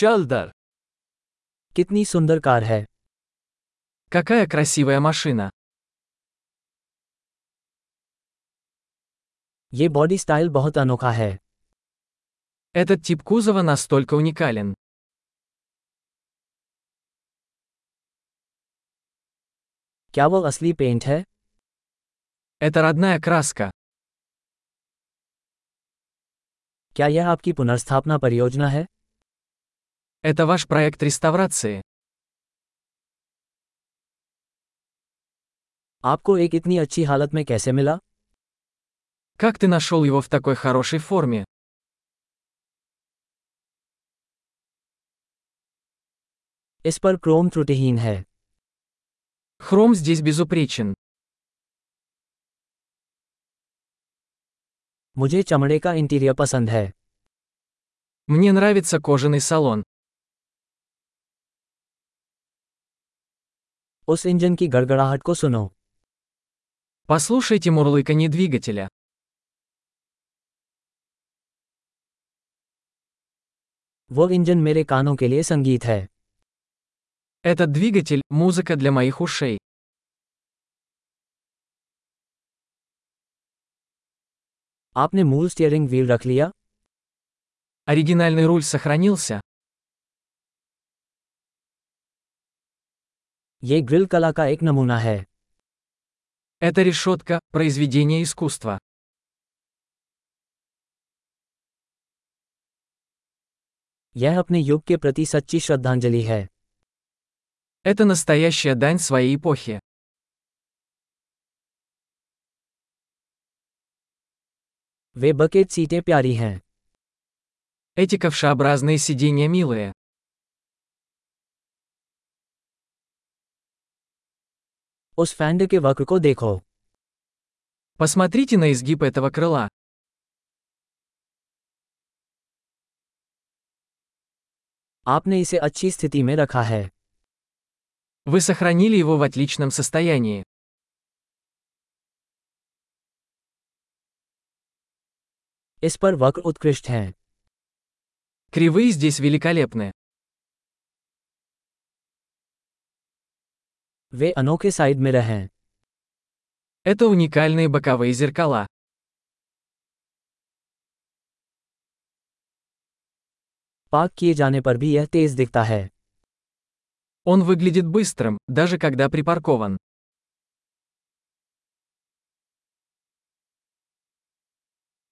चल दर कितनी सुंदर कार है Какая красивая машина. ये बॉडी स्टाइल बहुत अनोखा है Этот тип кузова настолько уникален. क्या वो असली पेंट है Это родная краска. क्या यह आपकी पुनर्स्थापना परियोजना है Это ваш проект реставрации. आपको एक इतनी अच्छी हालत में कैसे मिला Как ты нашел его в такой хорошей форме? इस पर क्रोम त्रुटिहीन है Хром здесь безупречен. मुझे चमड़े का इंटीरियर पसंद है Мне нравится кожаный салон. उस इंजन की गड़गड़ाहट को सुनो Послушайте мурлыканье двигателя. वो इंजन मेरे कानों के लिए संगीत है Этот двигатель – музыка для моих ушей. आपने मूल स्टीयरिंग व्हील रख लिया Оригинальный руль сохранился. ये ग्रिल कला का एक नमूना है Эта решетка – произведение искусства. यह अपने युग के प्रति सच्ची श्रद्धांजलि है Это настоящая дань своей эпохи. वे बकेट सीटें प्यारी हैं Эти ковшеобразные сиденья милые. उस फैंड के वक्र को देखो Посмотрите на изгиб этого крыла. आपने इसे अच्छी स्थिति में रखा है Вы сохранили его в отличном состоянии. इस पर वक्र उत्कृष्ट हैं Кривые здесь великолепны. वे अनोखे साइड मिरर हैं Это уникальные боковые зеркала. पार्क किए जाने पर भी यह तेज दिखता है Он выглядит быстрым, даже когда припаркован.